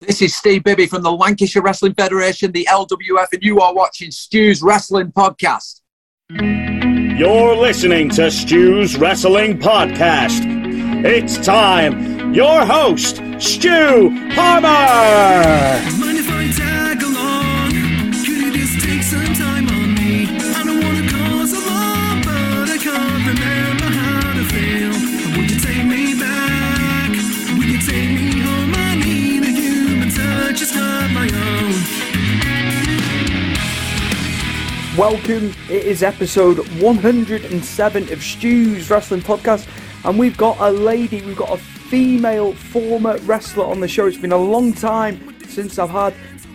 This is Steve Bibby from the Lancashire Wrestling Federation, the LWF, and you are watching Stu's Wrestling Podcast. You're listening to Stu's Wrestling Podcast. It's time. Your host, Stu Palmer. Welcome. It is episode 107 of Stu's Wrestling Podcast, and we've got a lady, we've got a female former wrestler on the show. It's been a long time since I've had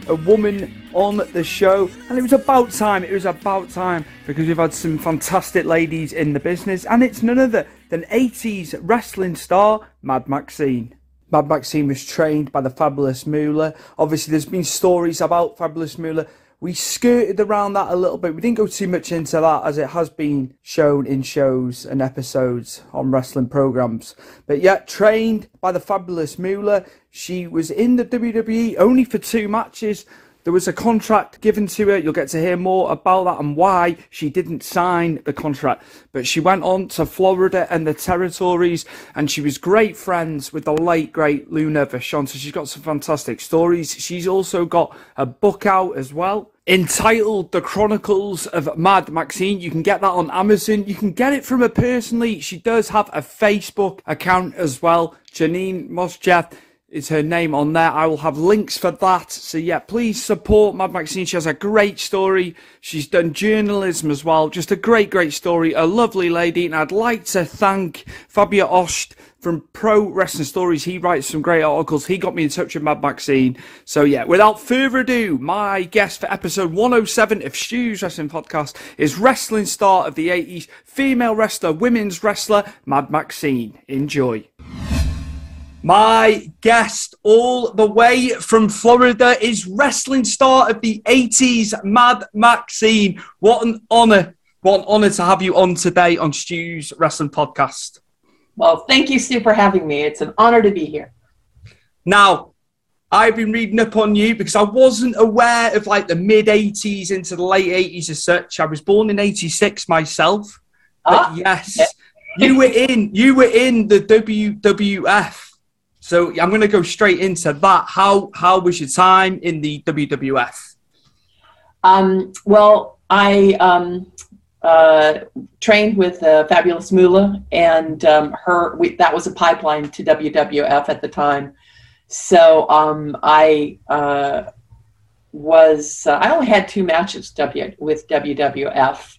a woman on the show, and it was about time. It was about time because we've had some fantastic ladies in the business, and it's none other than 80s wrestling star Mad Maxine. Mad Maxine was trained by the Fabulous Moolah. Obviously, there's been stories about Fabulous Moolah. We skirted around that a little bit. We didn't go too much into that as it has been shown in shows and episodes on wrestling programs. But yet, trained by the Fabulous Moolah, she was in the WWE only for two matches. There was a contract given to her. You'll get to hear more about that and why she didn't sign the contract. But she went on to Florida and the territories, and she was great friends with the late, great Luna Vachon. So she's got some fantastic stories. She's also got a book out as well entitled The Chronicles of Mad Maxine. You can get that on Amazon. You can get it from her personally. She does have a Facebook account as well. Janine Moscheff is her name on there. I will have links for that. So yeah, please support Mad Maxine. She has a great story. She's done journalism as well. Just a great, great story. A lovely lady. And I'd like to thank Fabio Osht from Pro Wrestling Stories. He writes some great articles. He got me in touch with Mad Maxine. So yeah, without further ado, my guest for episode 107 of Stu's Wrestling Podcast is wrestling star of the 80s, female wrestler, women's wrestler, Mad Maxine. Enjoy. My guest, all the way from Florida, is wrestling star of the 80s, Mad Maxine. What an honor, what an honor to have you on today on Stu's Wrestling Podcast. Well, thank you, Stu, for having me. It's an honor to be here. Now, I've been reading up on you because I wasn't aware of like the mid 80s into the late 80s as such. I was born in 86 myself. But Ah, yes, you were in you were in the WWF. So I'm going to go straight into that. How how was your time in the WWF? Um, well, I um, uh, trained with uh, Fabulous Moolah, and um, her we, that was a pipeline to WWF at the time. So um, I uh, was uh, I only had two matches w, with WWF,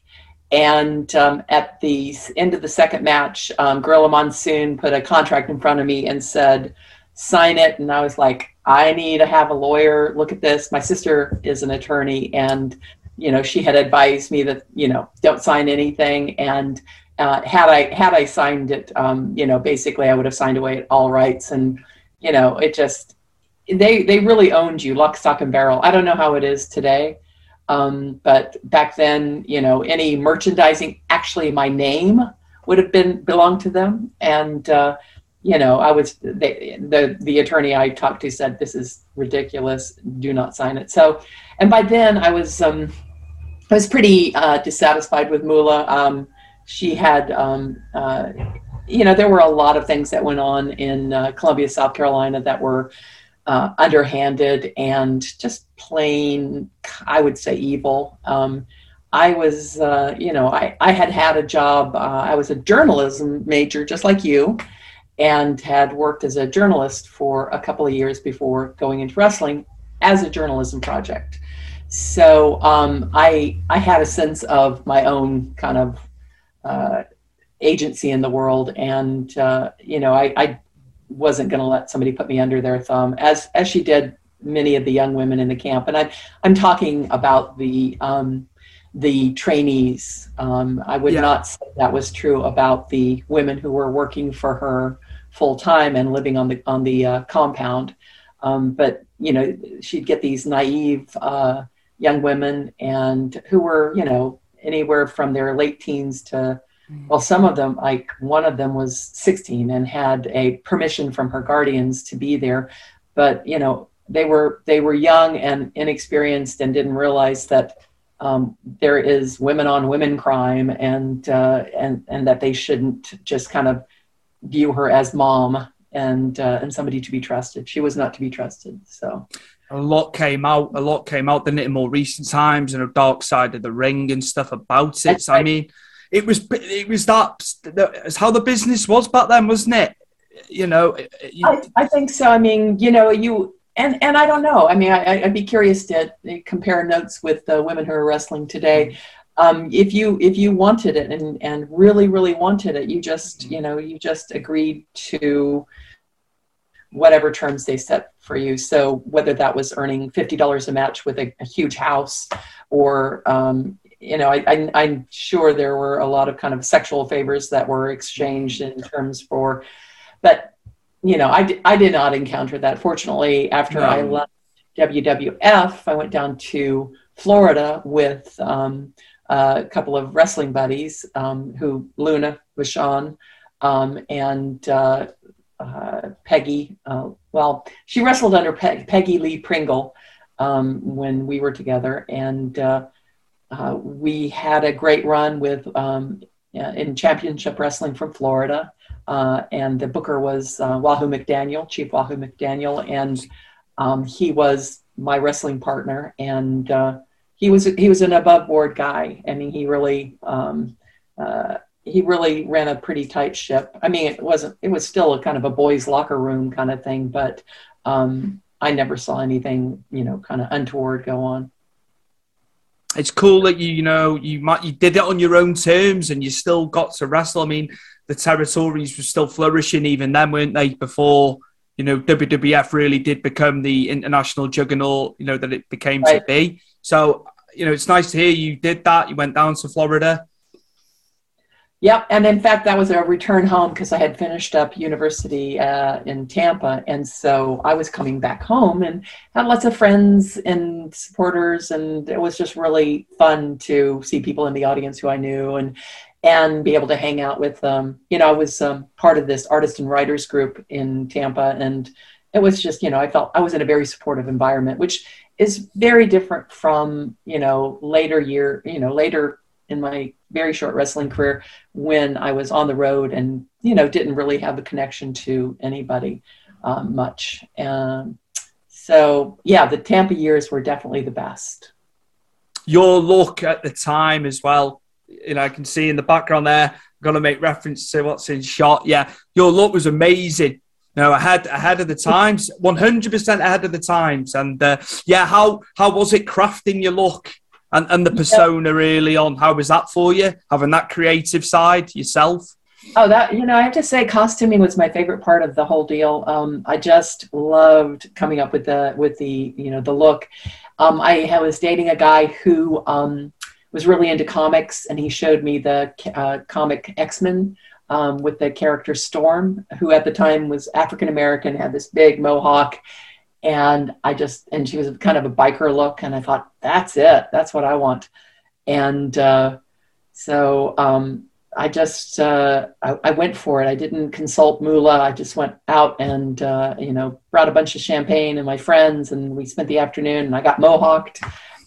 and um, at the end of the second match, um, Gorilla Monsoon put a contract in front of me and said, "Sign it." And I was like, "I need to have a lawyer look at this." My sister is an attorney, and you know she had advised me that you know don't sign anything and. Uh, had I had I signed it, um, you know, basically I would have signed away all rights, and you know, it just they they really owned you, lock, stock, and barrel. I don't know how it is today, um, but back then, you know, any merchandising, actually, my name would have been belonged to them, and uh, you know, I was they, the the attorney I talked to said this is ridiculous. Do not sign it. So, and by then I was um, I was pretty uh, dissatisfied with Moolah. Um, she had um, uh, you know, there were a lot of things that went on in uh, Columbia, South Carolina that were uh, underhanded and just plain, I would say, evil. Um, I was, uh, you know, I, I had had a job. Uh, I was a journalism major, just like you, and had worked as a journalist for a couple of years before going into wrestling as a journalism project. So um, I I had a sense of my own kind of uh, agency in the world, and uh, you know I, I wasn't going to let somebody put me under their thumb, as as she did many of the young women in the camp. And I, I'm talking about the um, the trainees. Um, I would Yeah. not say that was true about the women who were working for her full time and living on the on the uh, compound. Um, but you know, she'd get these naive uh, young women and who were you know anywhere from their late teens to well, some of them, like one of them was 16 and had a permission from her guardians to be there, but you know they were they were young and inexperienced and didn't realize that um, there is women on women crime and uh, and and that they shouldn't just kind of view her as mom and uh, and somebody to be trusted. She was not to be trusted. So a lot came out. A lot came out, didn't in more recent times, and a dark side of the ring and stuff about it. So, I mean, it was it was that it's how the business was back then, wasn't it? You know, it- I, I think so. I mean, you know, you and and I don't know. I mean, I, I'd be curious to compare notes with the women who are wrestling today. Um, if you if you wanted it and and really really wanted it, you just you know you just agreed to whatever terms they set for you. So whether that was earning fifty dollars a match with a, a huge house, or um, you know, I, I, I'm sure there were a lot of kind of sexual favors that were exchanged in terms for, but you know, I, I did not encounter that. Fortunately, after I left WWF, I went down to Florida with um, a couple of wrestling buddies um, who Luna Vachon um, and uh, uh, Peggy. Uh, well, she wrestled under Pe- Peggy Lee Pringle um, when we were together, and uh, we had a great run with um, uh, in championship wrestling from Florida. Uh, and the booker was uh, Wahoo McDaniel, Chief Wahoo McDaniel, and um, he was my wrestling partner. And uh, he was he was an above board guy. I mean, he really um, he really ran a pretty tight ship. I mean, it wasn't it was still a kind of a boys' locker room kind of thing, but um, I never saw anything you know kind of untoward go on. It's cool that you you know you might you did it on your own terms and you still got to wrestle. I mean, the territories were still flourishing even then, weren't they? Before you know WWF really did become the international juggernaut, you know that it became to be. So you know it's nice to hear you did that. You went down to Florida. Yep, and in fact, that was a return home because I had finished up university uh, in Tampa, and so I was coming back home and had lots of friends and supporters, and it was just really fun to see people in the audience who I knew and and be able to hang out with them. You know, I was um, part of this artist and writers group in Tampa, and it was just you know I felt I was in a very supportive environment, which is very different from you know later year you know later in my very short wrestling career when I was on the road and you know didn't really have a connection to anybody um, much. Um, so yeah, the Tampa years were definitely the best. Your look at the time as well. You know, I can see in the background there. I'm gonna make reference to what's in shot. Yeah, your look was amazing. No, ahead ahead of the times, one hundred percent ahead of the times. And uh, yeah, how how was it crafting your look and, and the persona really on? How was that for you? Having that creative side yourself? Oh, that you know, I have to say, costuming was my favorite part of the whole deal. Um, I just loved coming up with the with the you know the look. Um, I was dating a guy who um, was really into comics, and he showed me the uh, comic X Men um, with the character Storm, who at the time was African American, had this big mohawk, and I just and she was kind of a biker look, and I thought that's it, that's what I want, and uh, so um, I just uh, I, I went for it. I didn't consult Moolah. I just went out and uh, you know brought a bunch of champagne and my friends, and we spent the afternoon. And I got mohawked,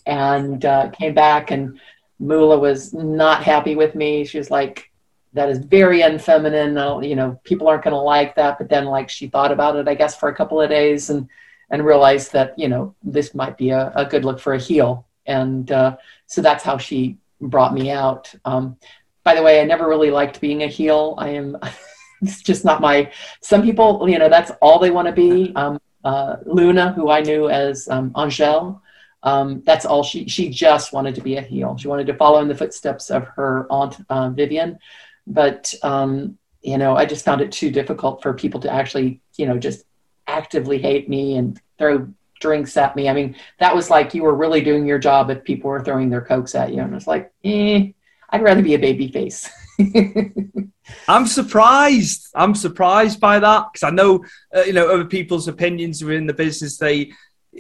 and uh, came back, and Moolah was not happy with me. She was like, "That is very unfeminine. You know, people aren't going to like that." But then, like, she thought about it, I guess, for a couple of days, and and realized that you know this might be a, a good look for a heel, and uh, so that's how she brought me out. Um, by the way, I never really liked being a heel. I am, it's just not my, some people, you know, that's all they want to be. Um, uh, Luna, who I knew as um, Angelle, um, that's all she, she just wanted to be a heel. She wanted to follow in the footsteps of her aunt, uh, Vivian. But um, you know, I just found it too difficult for people to actually, you know, just actively hate me and throw drinks at me. I mean, that was like you were really doing your job if people were throwing their cokes at you. And it's like, eh, I'd rather be a baby face. I'm surprised. I'm surprised by that because I know, uh, you know, other people's opinions within the business. They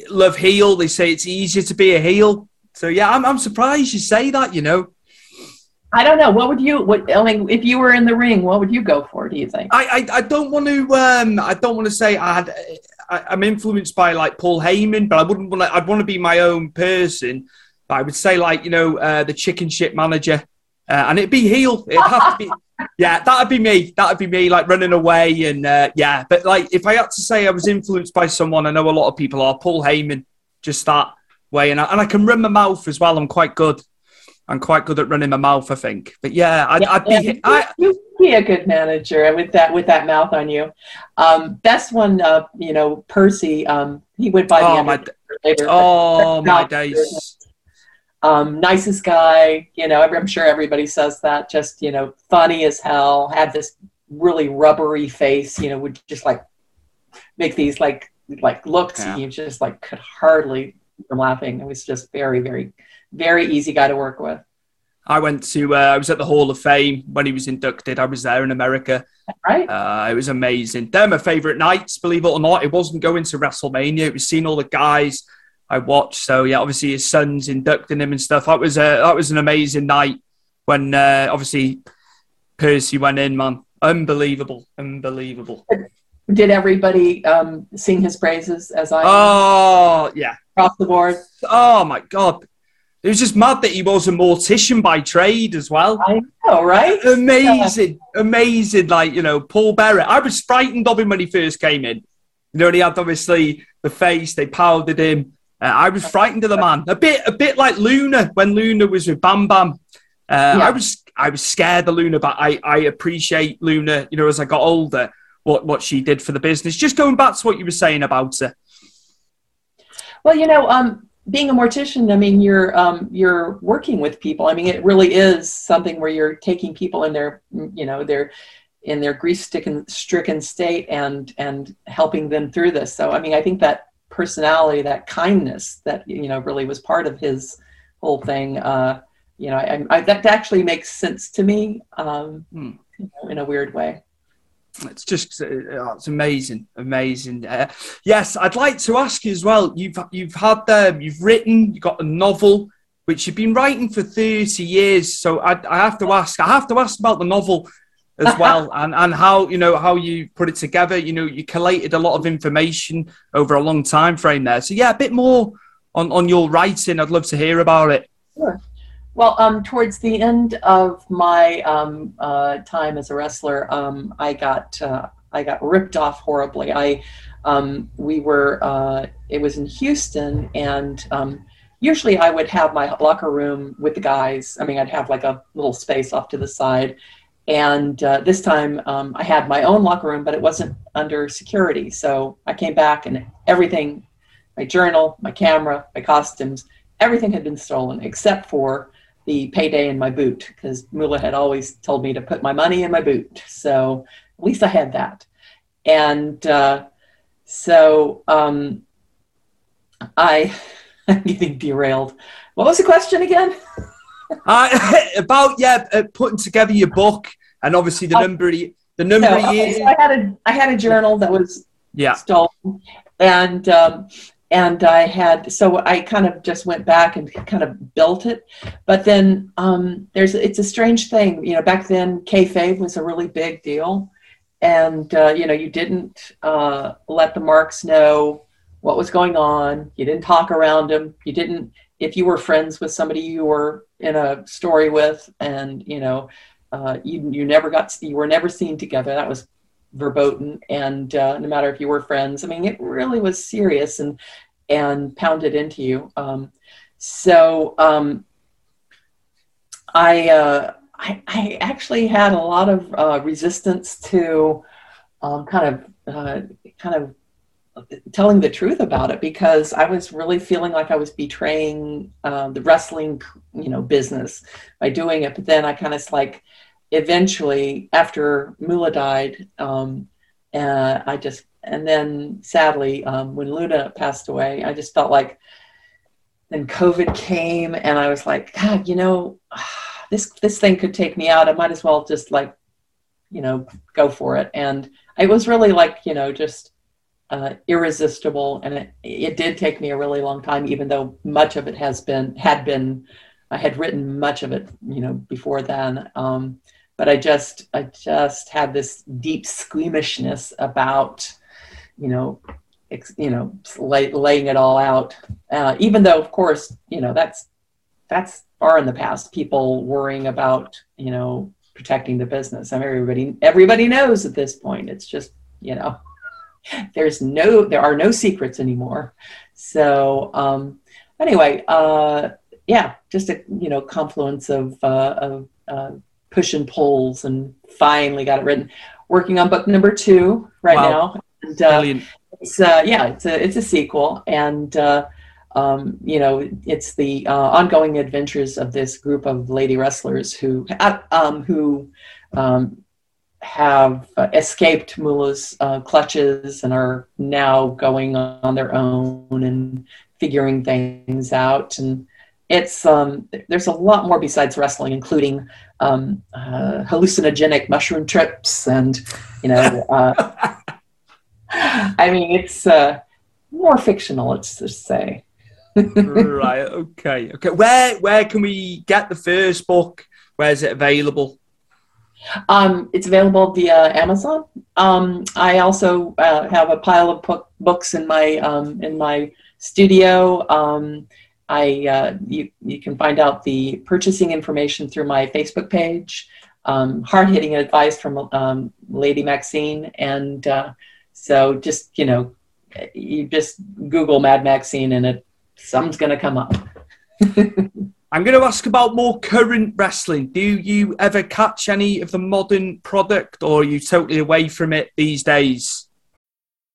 love heel. They say it's easier to be a heel. So yeah, I'm, I'm surprised you say that. You know, I don't know. What would you? What I mean, if you were in the ring, what would you go for? Do you think? I I, I don't want to. Um, I don't want to say I had. I, I'm influenced by like Paul Heyman, but I wouldn't want to. I'd want to be my own person. But I would say like you know uh, the chicken shit manager, uh, and it'd be heel. It'd have to be. Yeah, that'd be me. That'd be me, like running away and uh, yeah. But like, if I had to say I was influenced by someone, I know a lot of people are. Paul Heyman, just that way, and I, and I can run my mouth as well. I'm quite good. I'm quite good at running my mouth, I think. But yeah, I'd, I'd be. Yeah, I, you'd be a good manager with that with that mouth on you. Um, best one, uh, you know, Percy. Um, he went by the Oh, my later. oh my days. um, nicest guy. You know, I'm sure everybody says that. Just you know, funny as hell. Had this really rubbery face. You know, would just like make these like like looks. Yeah. Just like could hardly from laughing. It was just very very very easy guy to work with. I went to. Uh, I was at the Hall of Fame when he was inducted. I was there in America. Right? Uh, it was amazing. They're my favorite nights, believe it or not. It wasn't going to WrestleMania. It was seeing all the guys I watched. So yeah, obviously his son's inducting him and stuff. That was a that was an amazing night when uh, obviously Percy went in. Man, unbelievable, unbelievable. Did everybody um, sing his praises as I Oh yeah. across the board? Oh my god. It was just mad that he was a mortician by trade as well. I know, right? Amazing, amazing. Like, you know, Paul Bearer. I was frightened of him when he first came in. You know, he had obviously the face, they powdered him. Uh, I was frightened of the man. A bit a bit like Luna when Luna was with Bam Bam. Uh, Yeah. I was I was scared of Luna, but I, I appreciate Luna, you know, as I got older, what, what she did for the business. Just going back to what you were saying about her. Well, you know, um, being a mortician, I mean, you're um, you're working with people. I mean, it really is something where you're taking people in their, you know, their in their grief-stricken stricken state and and helping them through this. So, I mean, I think that personality, that kindness, that you know, really was part of his whole thing. Uh, you know, I, I, that actually makes sense to me um, Hmm. you know, in a weird way. It's just uh, it's amazing, amazing. Uh, yes, I'd like to ask you as well. You've you've had um, you've written, You've got a novel which you've been writing for thirty years. So I, I have to ask. I have to ask about the novel as well, and and how you know how you put it together. You know, you collated a lot of information over a long time frame there. So yeah, a bit more on on your writing. I'd love to hear about it. Well, um, towards the end of my um, uh, time as a wrestler, um, I got uh, I got ripped off horribly. I um, we were uh, it was in Houston, and um, usually I would have my locker room with the guys. I mean, I'd have like a little space off to the side, and uh, this time um, I had my own locker room, but it wasn't under security. So I came back, and everything, my journal, my camera, my costumes, everything had been stolen except for the payday in my boot because Moolah had always told me to put my money in my boot. So at least I had that. And uh, so um, I, I'm getting derailed. What was the question again? Uh, about yeah, uh, putting together your book and obviously the Oh. number of, the number So, of okay, years. so I had a I had a journal that was Yeah. stolen, and um, and I had so I kind of just went back and kind of built it. But then um, there's it's a strange thing, you know. Back then, kayfabe was a really big deal, and uh, you know you didn't uh, let the marks know what was going on. You didn't talk around them. You didn't if you were friends with somebody you were in a story with, and you know uh, you you never got you were never seen together. That was verboten, and uh, no matter if you were friends, I mean, it really was serious and and pounded into you. Um, so um, I, uh, I I actually had a lot of uh, resistance to um, kind of uh, kind of telling the truth about it because I was really feeling like I was betraying uh, the wrestling, you know, business by doing it. But then I kind of like eventually, after Moolah died, um, uh, I just and then sadly, um, when Luna passed away, I just felt like then COVID came, and I was like, God, you know, this this thing could take me out. I might as well just like, you know, go for it. And it was really like, you know, just uh, irresistible. And it, it did take me a really long time, even though much of it has been had been. I had written much of it, you know, before then. Um, but I just I just had this deep squeamishness about you know, ex, you know, lay, laying it all out. Uh, even though, of course, you know, that's that's far in the past. People worrying about, you know, protecting the business. I mean, everybody everybody knows at this point. It's just, you know, there's no there are no secrets anymore. So um, anyway, uh, yeah, just a you know confluence of uh, of uh, push and pulls, and finally got it written. Working on book number two right wow. now, and, uh, It's uh, yeah, it's a it's a sequel, and uh, um, you know it's the uh, ongoing adventures of this group of lady wrestlers who uh, um, who um, have escaped Moolah's uh, clutches and are now going on their own and figuring things out and it's um, there's a lot more besides wrestling, including um, uh, hallucinogenic mushroom trips and you know uh, I mean, it's uh, more fictional, let's just say. right. Okay. Okay. Where where can we get the first book? Where is it available? Um, it's available via Amazon. Um, I also uh, have a pile of book, books in my um, in my studio. I uh, you you can find out the purchasing information through my Facebook page. Um, hard hitting advice from um, Lady Maxine and uh, so just, you know, you just Google Mad Maxine and it something's going to come up. I'm going to ask about more current wrestling. Do you ever catch any of the modern product or are you totally away from it these days?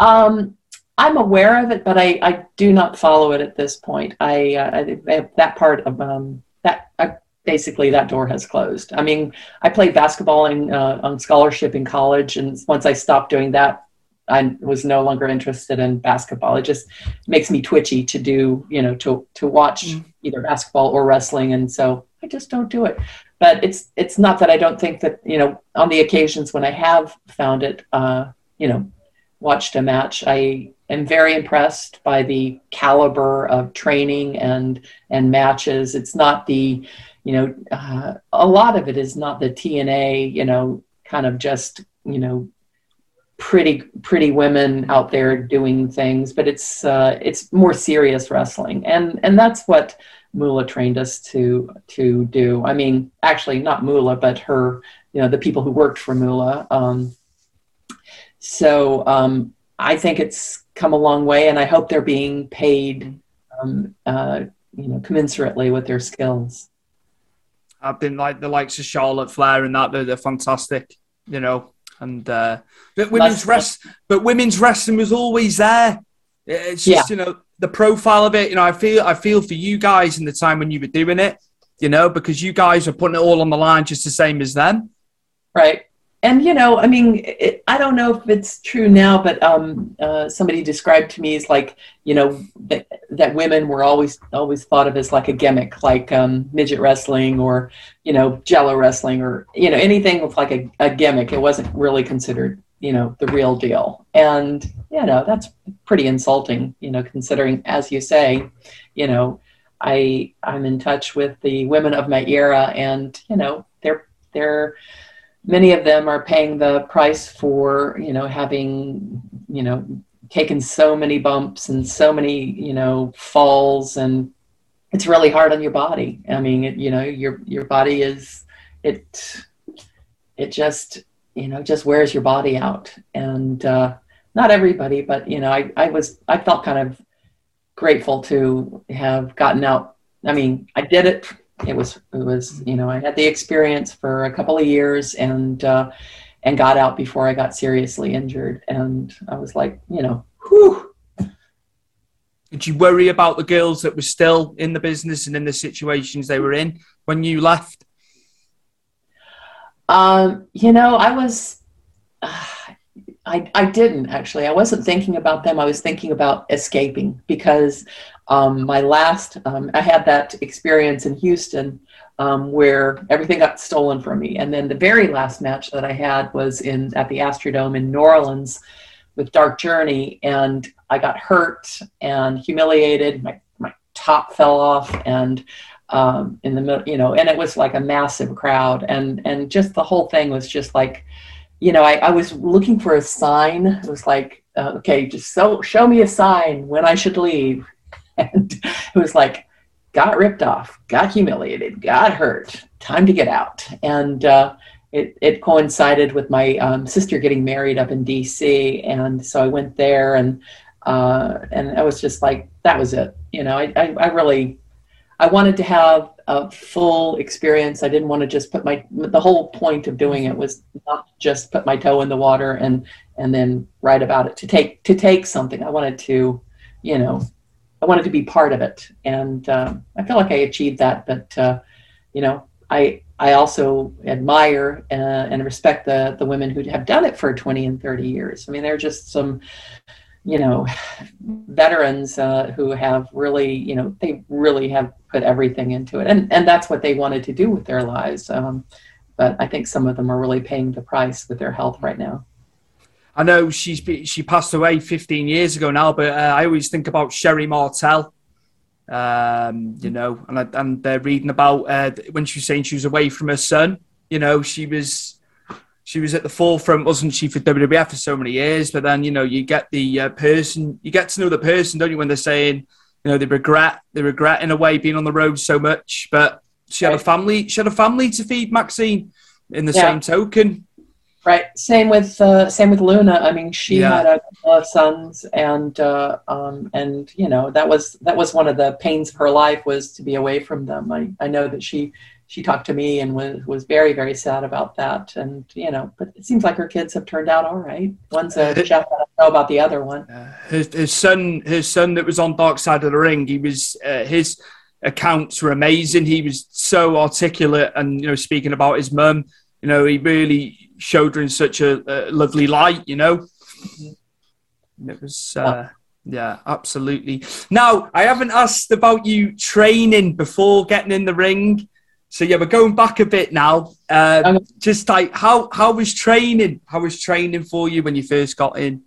Um, I'm aware of it, but I, I do not follow it at this point. I, uh, I that part of um, that uh, basically that door has closed. I mean, I played basketball in, uh, on scholarship in college, and once I stopped doing that, I was no longer interested in basketball. It just makes me twitchy to do, you know, to to watch mm. either basketball or wrestling, and so I just don't do it. But it's it's not that I don't think that you know on the occasions when I have found it, uh, you know, watched a match. I am very impressed by the caliber of training and and matches. It's not the, you know, uh, a lot of it is not the TNA, you know, kind of just you know, pretty pretty women out there doing things, but it's uh, it's more serious wrestling, and and that's what. Moolah trained us to to do. I mean, actually, not Moolah, but her, you know, the people who worked for Moolah. Um, so um, I think it's come a long way, and I hope they're being paid, um, uh, you know, commensurately with their skills. I've been like the likes of Charlotte Flair and that; they're, they're fantastic, you know. And uh, but women's rest, but women's wrestling was always there. It's just yeah. you know the profile of it. You know, I feel I feel for you guys in the time when you were doing it. You know, because you guys are putting it all on the line just the same as them. Right and you know, I mean, it, I don't know if it's true now, but um, uh, somebody described to me as like, you know, that, that women were always always thought of as like a gimmick, like um, midget wrestling or you know, Jello wrestling or you know anything with like a, a gimmick. It wasn't really considered, you know, the real deal, and you know, that's pretty insulting, you know, considering as you say, you know, I I'm in touch with the women of my era, and you know, they're they're many of them are paying the price for you know having you know taken so many bumps and so many you know falls and it's really hard on your body. I mean it, you know your your body is it it just you know just wears your body out. And uh, not everybody but you know I, I was i felt kind of grateful to have gotten out. I mean i did it it was it was you know i had the experience for a couple of years and uh, and got out before i got seriously injured and i was like you know whew Did you worry about the girls that were still in the business and in the situations they were in when you left? Um, you know, I was, uh, I, I didn't actually. I wasn't thinking about them. I was thinking about escaping because um, my last, um, I had that experience in Houston um, where everything got stolen from me. And then the very last match that I had was in at the Astrodome in New Orleans with Dark Journey, and I got hurt and humiliated. My my top fell off, and um, in the middle, you know, and it was like a massive crowd, and and just the whole thing was just like, you know, I, I was looking for a sign. It was like, uh, okay, just so show me a sign when I should leave, and it was like, got ripped off, got humiliated, got hurt, time to get out, and. Uh, it, it coincided with my um, sister getting married up in DC, and so I went there, and uh, and I was just like, that was it. You know, I, I, I really, I wanted to have a full experience. I didn't want to just put my, the whole point of doing it was not just put my toe in the water and, and then write about it to take, to take something. I wanted to, you know, I wanted to be part of it. And um, I feel like I achieved that, but, uh, you know, I, I also admire uh, and respect the, the women who have done it for 20 and 30 years. I mean, they're just some, you know, veterans uh, who have really, you know, they really have put everything into it, and and that's what they wanted to do with their lives. Um, but I think some of them are really paying the price with their health right now. I know she's be- she passed away 15 years ago now, but uh, I always think about Sherri Martel. Um, you know, and I, and they're reading about uh, when she was saying she was away from her son. You know, she was she was at the forefront, wasn't she, for WWF for so many years? But then, you know, you get the uh, person, you get to know the person, don't you, when they're saying, you know, they regret, they regret in a way being on the road so much. But she had a family, she had a family to feed, Maxine. In the Yeah. same token, Right. Same with uh, same with Luna. I mean, she Yeah. had a couple of sons, and uh, um, and you know that was that was one of the pains of her life was to be away from them. I, I know that she she talked to me and was was very very sad about that. And you know, but it seems like her kids have turned out all right. One's a chef. I don't know about the other one. her, his son, his son that was on Dark Side of the Ring, he was uh, his accounts were amazing. He was so articulate, and you know, speaking about his mum, you know, he really showed her in such a, a lovely light. You know, it was. Uh, yeah, absolutely. Now, I haven't asked about you training before getting in the ring. So yeah, we're going back a bit now. Uh, just like how how was training? How was training for you when you first got in?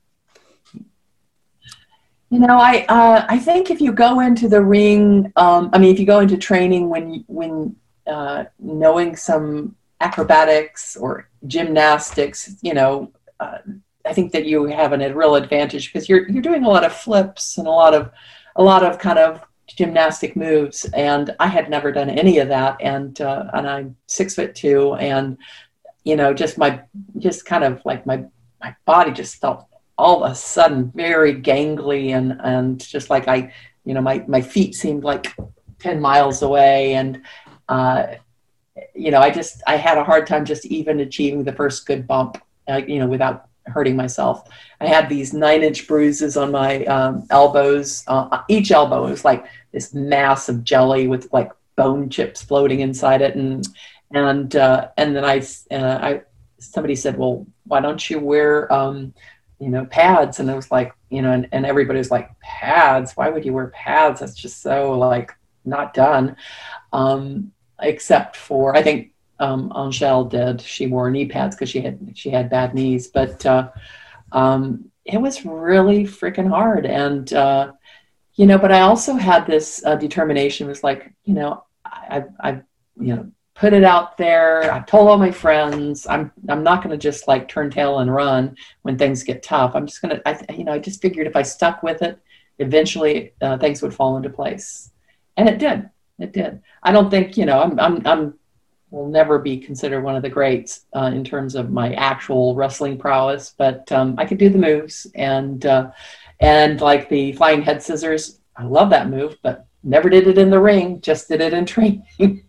You know, I uh, I think if you go into the ring, um, I mean, if you go into training when when uh, knowing some acrobatics or gymnastics, you know, uh, I think that you have a real advantage because you're you're doing a lot of flips and a lot of a lot of kind of gymnastic moves, and I had never done any of that, and uh, and I'm six foot two, and you know, just my just kind of like my my body just felt all of a sudden very gangly and and just like I, you know, my my feet seemed like ten miles away, and uh, you know, I just I had a hard time just even achieving the first good bump, uh, you know, without hurting myself. I had these nine inch bruises on my um, elbows. Uh, each elbow was like this mass of jelly with like bone chips floating inside it, and and uh, and then I uh, I somebody said, well, why don't you wear um, you know pads? And I was like, you know, and, and everybody was like, pads? Why would you wear pads? That's just so like not done. Um, except for I think um, Angelle did. She wore knee pads because she had she had bad knees, but uh, um, it was really freaking hard. And uh, you know, but I also had this uh, determination. Was like, you know, I, I, I, you know, put it out there. I told all my friends, I'm I'm not going to just like turn tail and run when things get tough. I'm just going to, I, you know, I just figured if I stuck with it, eventually uh, things would fall into place, and it did. It did. I don't think you know. I'm I'm I'm will never be considered one of the greats uh, in terms of my actual wrestling prowess, but um, I could do the moves and uh, and like the flying head scissors. I love that move, but never did it in the ring. Just did it in training.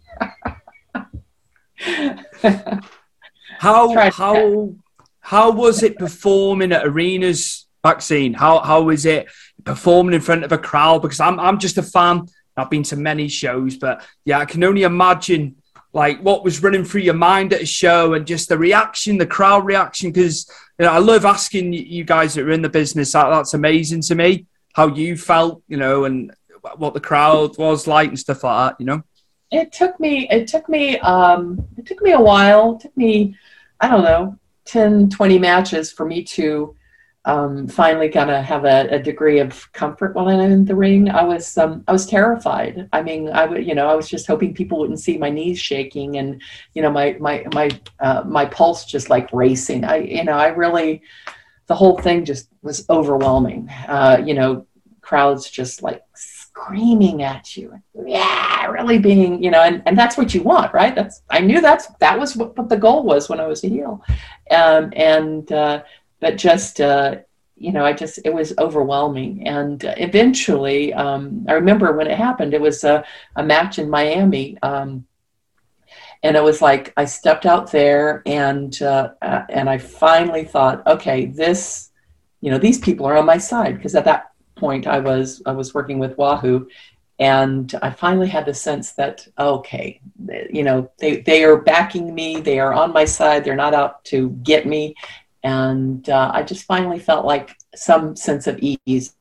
How how how was it performing at arenas Maxine? How how was it performing in front of a crowd? Because I'm I'm just a fan. I've been to many shows, but yeah, I can only imagine like what was running through your mind at a show and just the reaction, the crowd reaction. Because you know, I love asking you guys that are in the business. That, that's amazing to me. How you felt, you know, and what the crowd was like and stuff like that. You know. it took me it took me um, it took me a while it took me i don't know 10 20 matches for me to um, finally kind of have a, a degree of comfort when i'm in the ring i was um, i was terrified. I mean i would you know i was just hoping people wouldn't see my knees shaking and you know my my my uh, my pulse just like racing. I you know i really the whole thing just was overwhelming. Uh, you know crowds just like screaming at you. Yeah really being you know and, and that's what you want right? That's i knew that's that was what, what the goal was when i was a heel. Um, and uh, but just uh, you know i just it was overwhelming. And eventually um, i remember when it happened it was a, a match in miami um, and it was like i stepped out there and uh, uh, and i finally thought okay this you know these people are on my side. Because at that point i was i was working with wahoo and i finally had the sense that okay you know they they are backing me. They are on my side. They're not out to get me and uh, i just finally felt like some sense of ease.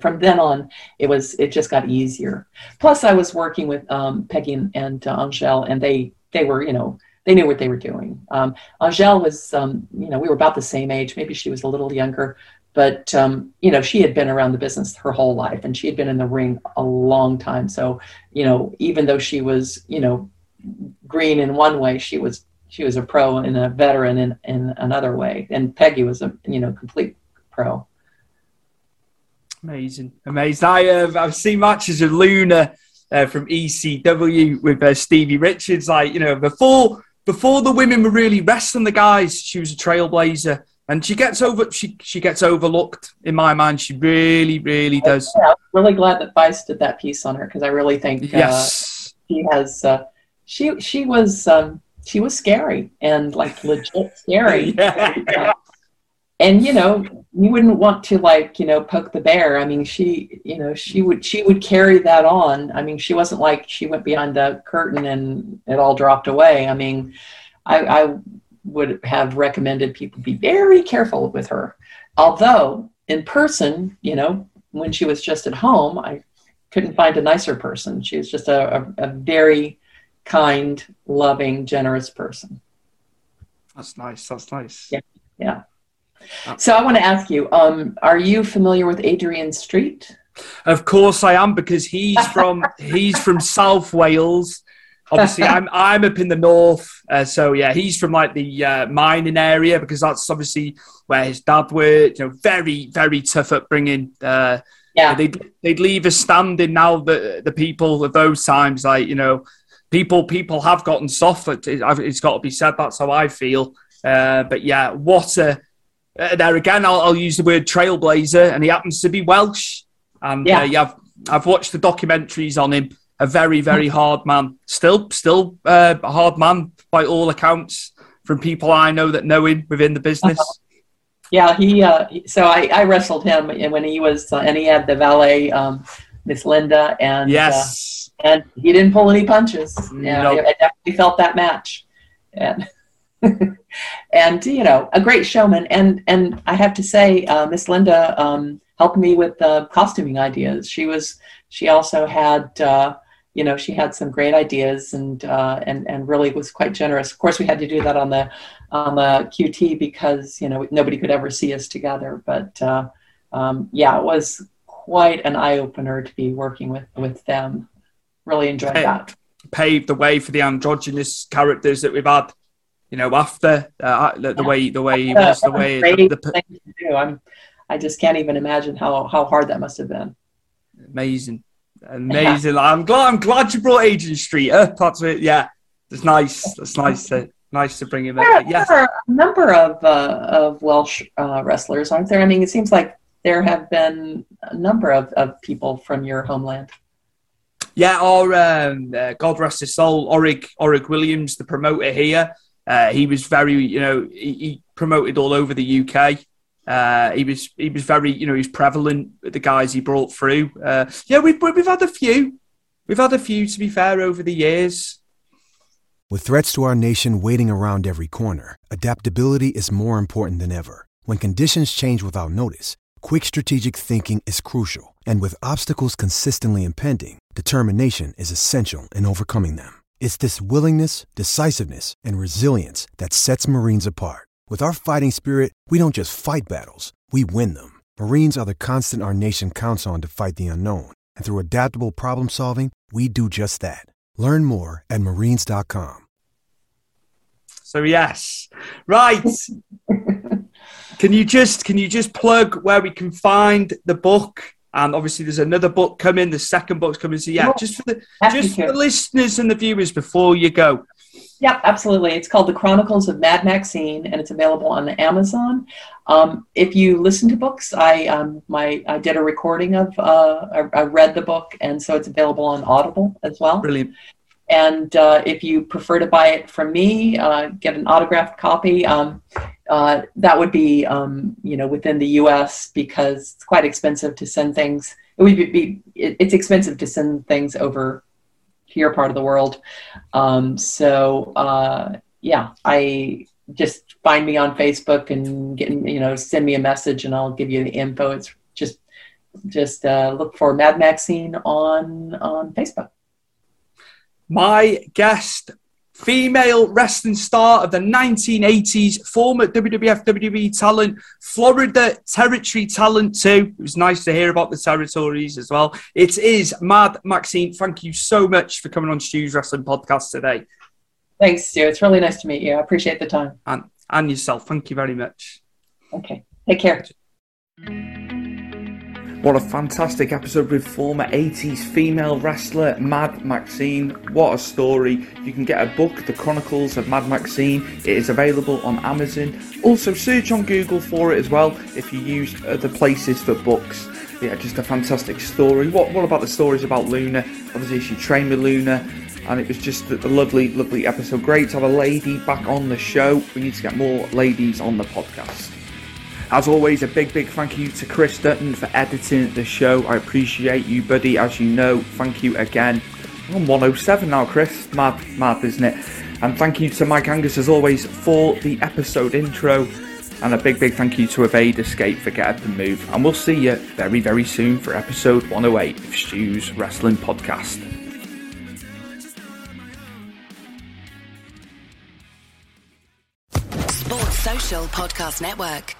From then on it was it just got easier. Plus i was working with um, peggy and, and uh, angelle and they they were you know they knew what they were doing. Um, angelle was um, you know we were about the same age. Maybe she was a little younger but um, you know she had been around the business her whole life and she had been in the ring a long time. So you know even though she was you know green in one way she was she was a pro and a veteran in, in another way and peggy was a you know complete pro Amazing, amazing. I have I've seen matches of Luna uh, from ECW with uh, Stevie Richards. Like you know, before before the women were really wrestling the guys, she was a trailblazer, and she gets over she she gets overlooked in my mind. She really, really does. yeah, I'm really glad that Vice did that piece on her because I really think uh, Yes, she has uh, she she was um, she was scary and like legit scary. Yeah. and you know you wouldn't want to like you know poke the bear. I mean she you know she would she would carry that on. I mean she wasn't like she went behind the curtain and it all dropped away. I mean i i would have recommended people be very careful with her. Although in person you know when she was just at home i couldn't find a nicer person. She was just a, a, a very kind loving generous person That's nice. That's nice. Yeah. Yeah. So I want to ask you, um, are you familiar with Adrian Street? Of course I am because he's from he's from South Wales. Obviously, I'm I'm up in the north, uh, so yeah, he's from like the uh, mining area because that's obviously where his dad worked. You know, very very tough upbringing. Uh, Yeah. they'd they'd leave us standing now. The the people of those times, like you know, people people have gotten soft. It, it, it's got to be said. That's how I feel. Uh, but yeah, what a uh, there again. I'll, I'll use the word trailblazer, and he happens to be Welsh. And Yeah. uh, yeah, I've, I've watched the documentaries on him. A very very hard man. Still still uh, a hard man by all accounts from people I know that know him within the business. Yeah, he. Uh, so I, I wrestled him when he was, uh, and he had the valet, um, Miss Linda, and yes. Uh, and he didn't pull any punches. Yeah, No. I, definitely felt that match, and and you know, a great showman. And and I have to say, uh, Miss Linda um, helped me with the costuming ideas. She was. She also had. Uh, you know, she had some great ideas and uh, and and really was quite generous. Of course, we had to do that on the on the QT because you know nobody could ever see us together. But uh, um, yeah, it was quite an eye opener to be working with with them. Really enjoyed Hey. that. paved the way for the androgynous characters that we've had. You know, after uh, the, the way the way he was, the way the, the, thing to do. I'm, I just can't even imagine how how hard that must have been. amazing, Amazing. I'm glad. I'm glad you brought Adrian Street up. That's it. Yeah, it's nice. That's nice to nice to bring him There, in. Yes. there are a number of uh, of Welsh uh, wrestlers, aren't there? I mean, it seems like there have been a number of, of people from your homeland. Yeah, or um, uh, God rest his soul, Orig Orig Williams, the promoter here. Uh, he was very, you know, he, he promoted all over the UK. Uh, he was he was very, you know, he was prevalent with the guys he brought through. Uh, yeah, we've we've had a few, we've had a few to be fair over the years. With threats to our nation waiting around every corner, adaptability is more important than ever. When conditions change without notice, quick strategic thinking is crucial. And with obstacles consistently impending, determination is essential in overcoming them. It's this willingness, decisiveness, and resilience that sets Marines apart. With our fighting spirit, we don't just fight battles, we win them. Marines are the constant our nation counts on to fight the unknown. And through adaptable problem solving, we do just that. Learn more at marines.com. So yes, right. can you just can you just plug where we can find the book? And obviously, there's another book coming. The second book's coming. So yeah, just for the just for the listeners and the viewers before you go. Yep, absolutely. It's called The Chronicles of Mad Maxine, and it's available on Amazon. Um, if you listen to books, I um, my I did a recording of uh, I, I read the book, and so it's available on Audible as well. Brilliant. And uh, if you prefer to buy it from me, uh, get an autographed copy. Um, uh, that would be, um, you know, within the U.S. because it's quite expensive to send things. It would be, it, it's expensive to send things over to your part of the world. Um, so uh, yeah, I just find me on Facebook and get you know send me a message and I'll give you the info. It's just just uh, look for Mad Maxine on on Facebook. My guest, female wrestling star of the 1980s, former WWF WWE talent, Florida territory talent too. It was nice to hear about the territories as well. It is Mad Maxine. Thank you so much for coming on Stu's Wrestling Podcast today. Thanks, Stu. It's really nice to meet you. I appreciate the time. And, and yourself. Thank you very much. Okay, take care. What a fantastic episode with former 80s female wrestler Mad Maxine. What a story. You can get a book, The Chronicles of Mad Maxine. It is available on Amazon. Also, search on Google for it as well if you use other places for books. Yeah, just a fantastic story. What, what about the stories about Luna? Obviously, she trained with Luna. And it was just a lovely, lovely episode. Great to have a lady back on the show. We need to get more ladies on the podcast. As always, a big, big thank you to Chris Dutton for editing the show. I appreciate you, buddy. As you know, thank you again. I'm 107 now, Chris. Mad, mad, isn't it? And thank you to Mike Angus, as always, for the episode intro. And a big, big thank you to Evade Escape for Get Up and Move. And we'll see you very, very soon for episode 108 of Stu's Wrestling Podcast. Sports Social Podcast Network.